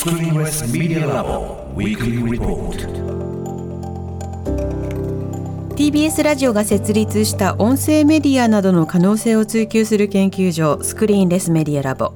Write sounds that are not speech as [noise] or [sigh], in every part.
Screenless Media Lab Weekly Report. TBS ラジオが設立した音声メディアなどの可能性を追求する研究所 Screenless Media Lab。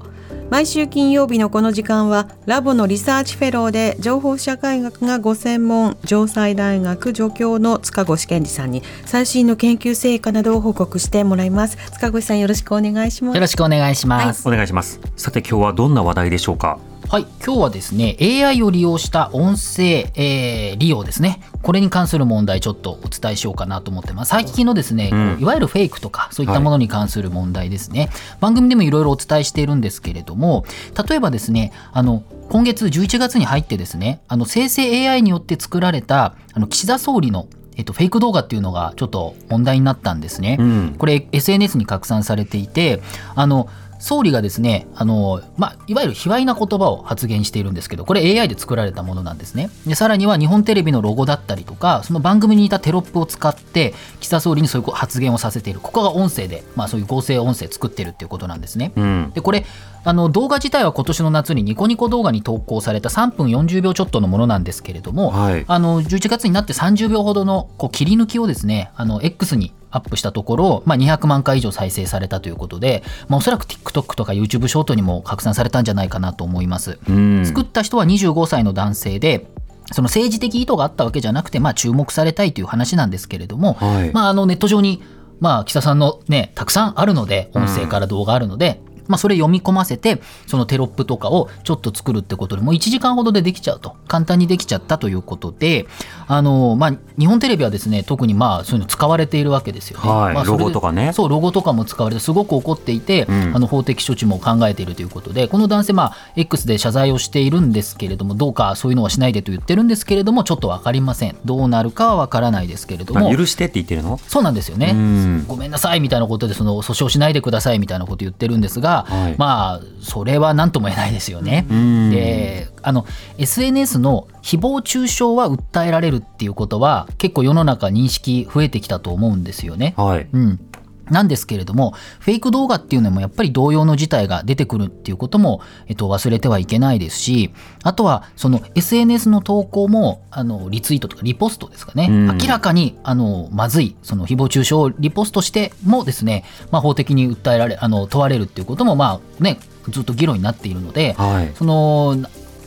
毎週金曜日のこの時間はラボのリサーチフェローで情報社会学がご専門城西大学助教の塚越健二さんに最新の研究成果などを報告してもらいます。塚越さんよろしくお願いします。よろしくお願いします、お願いします。さて今日はどんな話題でしょうか？はい、今日はですね AI を利用した音声、えー利用ですね。これに関する問題ちょっとお伝えしようかなと思ってます。最近のですね、こういわゆるフェイクとかそういったものに関する問題ですね、番組でもいろいろお伝えしているんですけれども例えばですねあの今月11月に入ってですねあの生成 AI によって作られたあの岸田総理のえっと、フェイク動画っていうのがちょっと問題になったんですね。ん。これ SNS に拡散されていてあの総理がですねあの、まあ、いわゆる卑猥な言葉を発言しているんですけどこれ AI で作られたものなんですね。でさらには日本テレビのロゴだったりとかその番組にいたテロップを使って岸田総理にそういう発言をさせている。ここが音声で、まあ、そういう合成音声作ってるっていうことなんですね。うん。でこれあの動画自体は今年の夏にニコニコ動画に投稿された3分40秒ちょっとのものなんですけれども、はいあの11月になって30秒ほどのこう切り抜きをですねあの X にアップしたところ、まあ、200万回以上再生されたということで、まあ、おそらく TikTok とか YouTube ショートにも拡散されたんじゃないかなと思います。うん。作った人は25歳の男性でその政治的意図があったわけじゃなくて、まあ、注目されたいという話なんですけれども、はい。まあ、あのネット上に、まあ、岸田さんのねたくさんあるので音声から動画あるので、まあ、それ読み込ませてそのテロップとかをちょっと作るってことでもう1時間ほどでできちゃうと。簡単にできちゃったということであの、まあ、日本テレビはですね特にまあそういうの使われているわけですよね。はいまあロゴとかね。そうロゴとかも使われてすごく怒っていて、ん。あの法的処置も考えているということでこの男性、まあ、X で謝罪をしているんですけれどもどうかそういうのはしないでと言ってるんですけれどもちょっと分かりません。どうなるかは分からないですけれども。あ許してって言ってるの？そうなんですよね。うん。ごめんなさいみたいなことでその訴訟しないでくださいみたいなこと言ってるんですが、はいまあそれは何とも言えないですよね。んであの SNS の誹謗中傷は訴えられるっていうことは結構世の中認識増えてきたと思うんですよね。はいうんなんですけれどもフェイク動画っていうのもやっぱり同様の事態が出てくるっていうことも、えっと、忘れてはいけないですしあとはその SNS の投稿もあのリツイートとかリポストですかね、うん。明らかにあのまずい。その誹謗中傷をリポストしてもですね、まあ、法的に訴えられあの問われるっていうこともまあねずっと議論になっているので、はい。その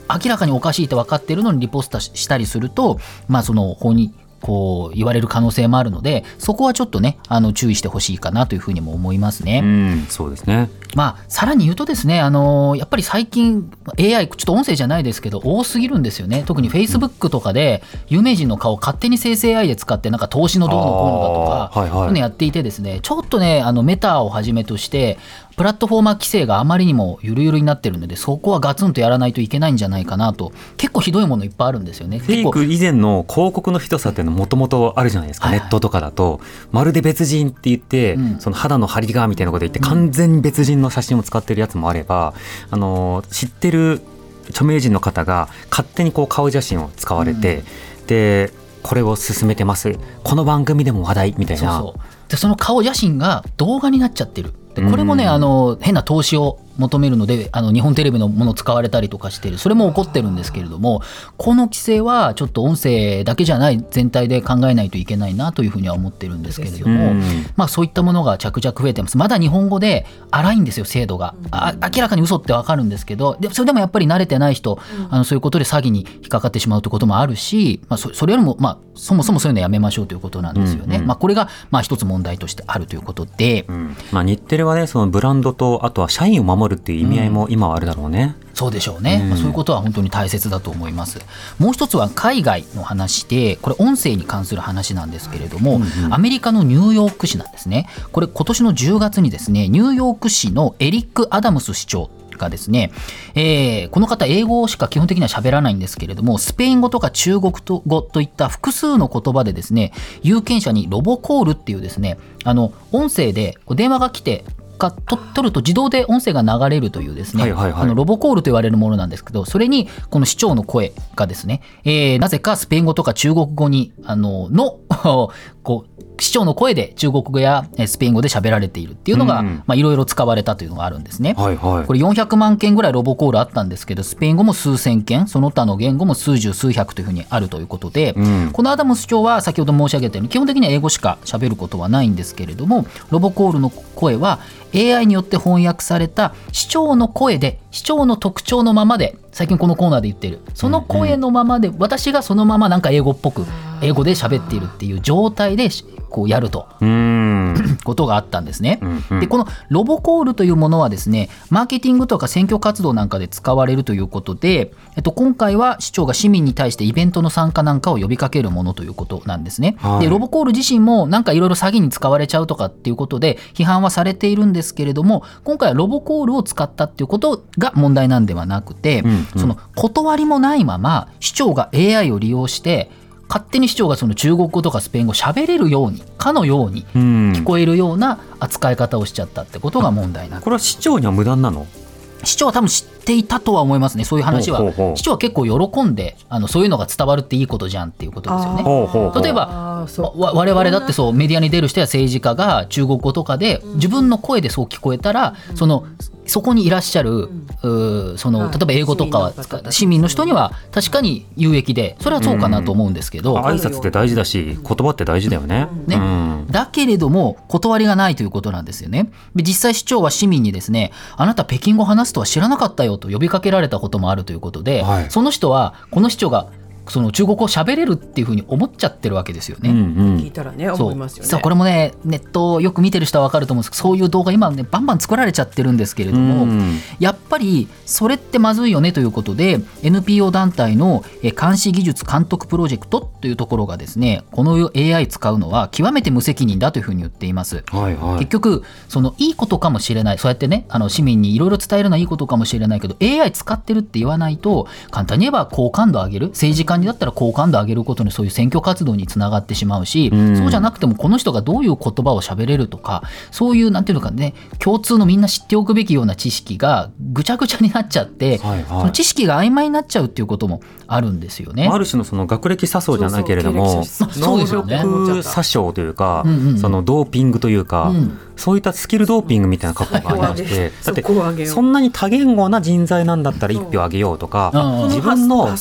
明らかにおかしいって分かってるのにリポストしたりすると、まあ、その法にこう言われる可能性もあるのでそこはちょっとねあの注意してほしいかなというふうにも思いますね。うんそうですね。まあ、さらに言うとですね、あのやっぱり最近 AI ちょっと音声じゃないですけど多すぎるんですよね。特に Facebook とかで有名人の顔を勝手に生成 AI で使ってなんか投資のどうのこうのだとかはいはい。そういうのやっていてですねちょっとねあのメタをはじめとしてプラットフォーマー規制があまりにもゆるゆるになってるのでそこはガツンとやらないといけないんじゃないかなと結構ひどいものいっぱいあるんですよね。フェイク以前の広告のひどさっていうのもともとあるじゃないですか、はいはいネットとかだとまるで別人って言って、うん。その肌の張りがみたいなこと言って完全に別人の写真を使ってるやつもあれば、あの知ってる著名人の方が勝手にこう顔写真を使われて、でこれを進めてます。この番組でも話題みたいな。そでその顔写真が動画になっちゃってるでこれもね、うん。あの変な投資を求めるのであの日本テレビのものを使われたりとかしてる。それも起こってるんですけれどもこの規制はちょっと音声だけじゃない全体で考えないといけないなというふうには思ってるんですけれども、うん。まあ、そういったものが着々増えてます。まだ日本語で荒いんですよ制度が。あ明らかに嘘ってわかるんですけどでそれでもやっぱり慣れてない人、あのそういうことで詐欺に引っかかってしまうということもあるし、まあ、そそれよりも、まあ、そもそもそういうのやめましょうということなんですよね。まあ、これがまあ一つ問題としてあるということで、うん。まあ、日テレはねそのブランドとあとは社員を守るっていう意味合いも今はあるだろうね。そうでしょうね、うんまあそういうことは本当に大切だと思います。もう一つは海外の話で、これ音声に関する話なんですけれども、アメリカのニューヨーク市なんですね。これ今年の10月にですね、ニューヨーク市のエリック・アダムス市長がですね、えーこの方英語しか基本的には喋らないんですけれどもスペイン語とか中国語といった複数の言葉でですね有権者にロボコールっていうですねあの音声で電話が来てかと取ると自動で音声が流れるというですね、あのロボコールと言われるものなんですけどそれにこの市長の声がですね、えーなぜかスペイン語とか中国語にあのの [laughs] こう市長の声で中国語やえースペイン語で喋られているっていうのがいろいろ使われたというのがあるんですね。はいはい。これ400万件ぐらいロボコールあったんですけどスペイン語も数千件その他の言語も数十数百というふうにあるということで、うん。このアダムス長は先ほど申し上げたように基本的には英語しか喋ることはないんですけれどもロボコールの声は AI によって翻訳された市長の声で市長の特徴のままで最近このコーナーで言ってる。その声のままで私がそのままなんか英語っぽく英語で喋っているっていう状態でこうやると。うーん。[coughs] ことがあったんですね。うんうん。でこのロボコールというものはですねマーケティングとか選挙活動なんかで使われるということで、えっと、今回は市長が市民に対してイベントの参加なんかを呼びかけるものということなんですね。はい。でロボコール自身もなんかいろいろ詐欺に使われちゃうとかっていうことで批判はされているんですけれども今回はロボコールを使ったっていうことが問題なんではなくて、うんうん。その断りもないまま市長が AI を利用して勝手に市長がその中国語とかスペイン語喋れるようにかのようにうん。聞こえるような扱い方をしちゃったってことが問題なんでこれは市長には無断なの？す市長は多分知っていたとは思いますねそういう話は。ほうほうほう。市長は結構喜んであのそういうのが伝わるっていいことじゃんっていうことですよね。ほうほうほう。例えばあーそうわ我々だってそうメディアに出る人や政治家が中国語とかで自分の声でそう聞こえたら、そのそこにいらっしゃる、うーそのはい。例えば英語とかは市民の方。々市民の人には確かに有益でそれはそうかなと思うんですけど、挨拶って大事だし言葉って大事だよね。ね。うん。だけれども断りがないということなんですよね。で実際市長は市民にですねあなた北京語話すとは知らなかったよと呼びかけられたこともあるということで、はい。その人はこの市長がその中国語を喋れるっていうふうに思っちゃってるわけですよね。うんうん。聞いたらねそう。思いますよね。これもねネットをよく見てる人は分かると思うんです。けどそういう動画今ねバンバン作られちゃってるんですけれども、うん。やっぱりそれってまずいよねということで NPO 団体のえ監視技術監督プロジェクトというところがですねこの AI 使うのは極めて無責任だというふうに言っています。はいはい。結局そのいいことかもしれない。そうやってねあの市民にいろいろ伝えるのはいいことかもしれないけど AI 使ってるって言わないと簡単に言えば好感度上げる。政治家にだったら好感度上げることにそういう選挙活動につながってしまうし、うん。そうじゃなくてもこの人がどういう言葉を喋れるとかそういうなんていうのかね共通のみんな知っておくべきような知識がぐちゃぐちゃになっちゃって、はいはい。その知識が曖昧になっちゃうっていうこともあるんですよね。ある種のその学歴詐称じゃないけれどもそうそうそう。ですよね。能力詐称というか、うん。うんうんそのドーピングというか、うん。そういったスキルドーピングみたいな格好がありまして、だってそこを上げよう。そんなに多言語な人材なんだったら一票あげようとか、うん。うん自分の言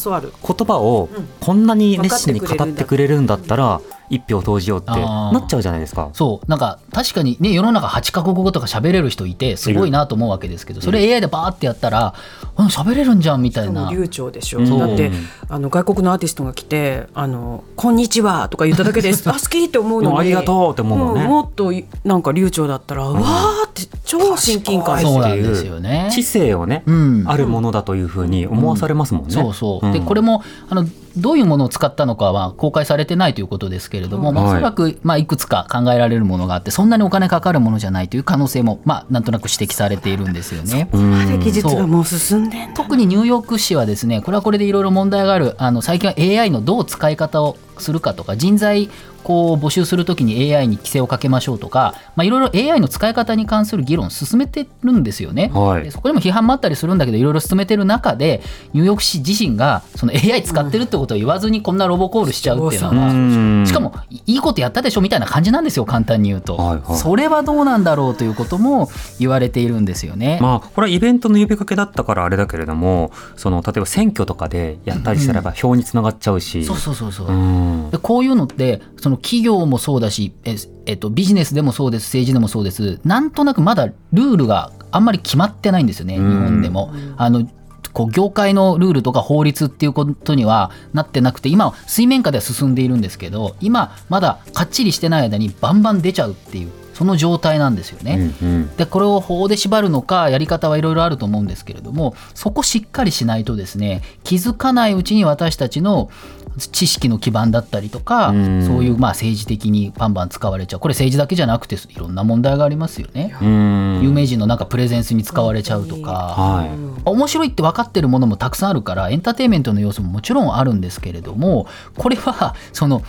葉をこんなに熱心に語ってくれるんだったら一票投じようってなっちゃうじゃないですか。そう。なんか確かにね世の中8カ国語とか喋れる人いてすごいなと思うわけですけどそれ AI でバーってやったらうん喋れるんじゃんみたいな。流暢でしょ、う。んだってあの外国のアーティストが来て「あのこんにちは」とか言っただけですあ好きって思うのにありがとうって思うもんね。んもっとなんか流暢だったら、わーって超親近感そうなんですよね。知性をね、うん。あるものだというふうに思わされますもんね。そうそう、ん。でこれもあのどういうものを使ったのかは公開されてないということですけれども、まあ、おはいそらく、まあ、いくつか考えられるものがあってそんなにお金かかるものじゃないという可能性も、まあ、なんとなく指摘されているんですよね。う。ん。技術がもう進んでんだ特にニューヨーク市はですねこれはこれでいろいろ問題がある。あの最近は AI のどう使い方をするかとか人材こう募集するときに AI に規制をかけましょうとかまあいろいろ AI の使い方に関する議論を進めてるんですよね。はい。でそこでも批判もあったりするんだけどいろいろ進めてる中でニューヨーク市自身がその AI 使ってるってことを言わずにこんなロボコールしちゃうっていうのうは。ん。しかもいいことやったでしょみたいな感じなんですよ簡単に言うと、はいはい。それはどうなんだろうということも言われているんですよね。まあこれはイベントの呼びかけだったからあれだけれどもその例えば選挙とかでやったりしたらば票につながっちゃうし、そうそうそうそう、うんでこういうのってその企業もそうだしえ、えっと、ビジネスでもそうです政治でもそうです。なんとなくまだルールがあんまり決まってないんですよね日うん。本でも。あのこう業界のルールとか法律っていうことにはなってなくて今は水面下では進んでいるんですけど今まだかっちりしてない間にバンバン出ちゃうっていうその状態なんですよね。うんうん。でこれを法で縛るのかやり方はいろいろあると思うんですけれどもそこしっかりしないとですね気づかないうちに私たちの知識の基盤だったりとかうん。そういうまあ政治的にバンバン使われちゃう。これ政治だけじゃなくていろんな問題がありますよね。うん。有名人のなんかプレゼンスに使われちゃうとか、はい。面白いって分かってるものもたくさんあるからエンターテインメントの要素ももちろんあるんですけれどもこれはその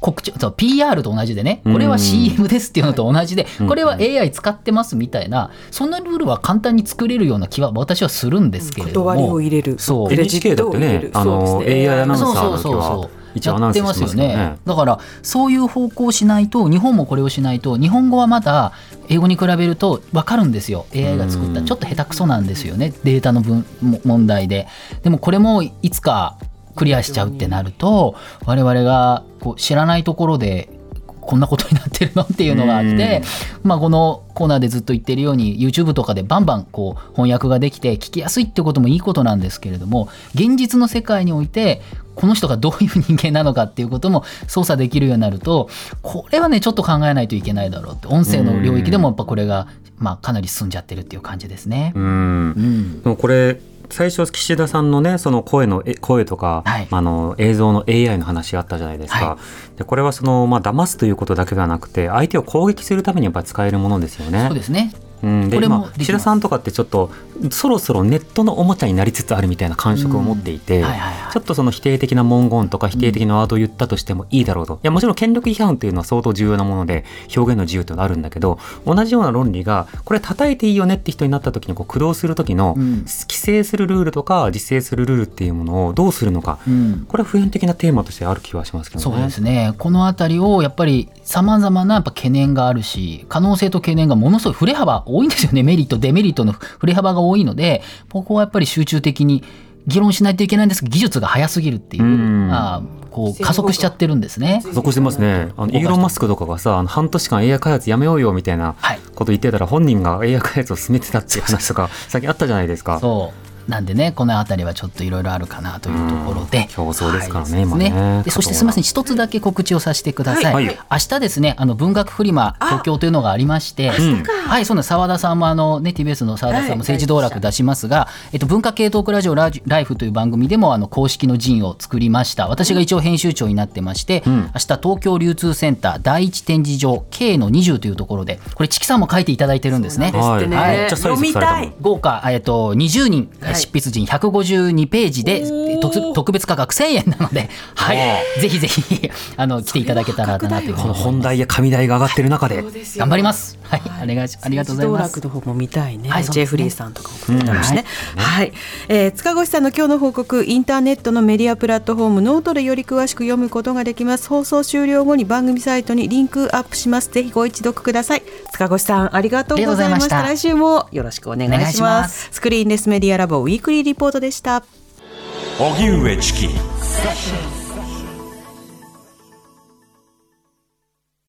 告知そう PR と同じでねこれは CM ですっていうのと同じでこれは AI 使ってますみたいなそんなルールは簡単に作れるような気は私はするんですけれども。断りを入れる。そう。NHK だってねあのそうですね。AI アナウンサーそうの時はそうそうそう一応アナウンスしてますからね。やってますよね。だからそういう方向をしないと日本もこれをしないと日本語はまだ英語に比べると分かるんですよ。AI が作った。ちょっと下手くそなんですよね。データの分も問題で。でもこれもいつかクリアしちゃうってなると我々がこう知らないところでこんなことになってるのっていうのがあって、まあ、このコーナーでずっと言ってるように YouTube とかでバンバンこう翻訳ができて聞きやすいってこともいいことなんですけれども現実の世界においてこの人がどういう人間なのかっていうことも操作できるようになるとこれはねちょっと考えないといけないだろうって音声の領域でもやっぱこれが、まあ、かなり進んじゃってるっていう感じですね。うん。うん。でもこれ最初岸田さんのねその声のえ声とか、はい。あの映像の AI の話があったじゃないですか、はでこれはそのまあ騙すということだけではなくて相手を攻撃するためにやっぱり使えるものですよね。そうですねうん、でこれも今できます。岸田さんとかってちょっとそろそろネットのおもちゃになりつつあるみたいな感触を持っていて、ちょっとその否定的な文言とか否定的なワードを言ったとしてもいいだろうと、いやもちろん権力批判というのは相当重要なもので表現の自由というのはあるんだけど同じような論理がこれ叩いていいよねって人になった時にこう駆動する時のうん。規制するルールとか自制するルールっていうものをどうするのか、うん。これは普遍的なテーマとしてある気はしますけどね。そうですね。この辺りをやっぱりさまざまなやっぱ懸念があるし可能性と懸念がものすごい振れ幅多いんですよね。メリットデメリットの振れ幅が多いのでここはやっぱり集中的に議論しないといけないんですけど技術が早すぎるっていう、うん。まあ、こう加速しちゃってるんですね。そこしてますね。あのイーロン・マスクとかがさ、あの半年間 AI 開発やめようよみたいなはい。こと言ってたら、本人が AI 開発を進めてたっていう話とか、[laughs] 最近あったじゃないですか。そうなんでねこの辺りはちょっといろいろあるかなというところで、うん。競争ですからねはい。今ね。でそしてすみません。一つだけ告知をさせてください、はい。はい。明日ですねあの文学フリマ東京というのがありまして。うん。はいそうな澤田さんもあのね TBS の澤田さんもはい。政治道楽出しますが、えっと、文化系トークラジオラジライフという番組でもあの公式の陣を作りました。私が一応編集長になってまして、ん。明日東京流通センター第一展示場 K の20というところでこれチキさんも書いていただいてるんですね。豪華、えっと、20人、はい。執筆陣152ページで特特別価格1000円なので、はい、ぜひぜひあの来ていただけたらなというこの本題や紙代が上がってる中で。頑張ります。はい、お願いしありがとうございます。道。楽の方も見たいね、はいジェフリーさんとかも来てたしね、うん。はい、えー塚越さんの今日の報告インターネットのメディアプラットフォームノートでより詳しく読むことができます。放送終了後に番組サイトにリンクアップします。ぜひご一読ください。塚越さんありがとうございました。した。来週もよろしくお願いします。お願いします。スクリーンレスメディアラボウィークリーリポートでした。荻上チキ。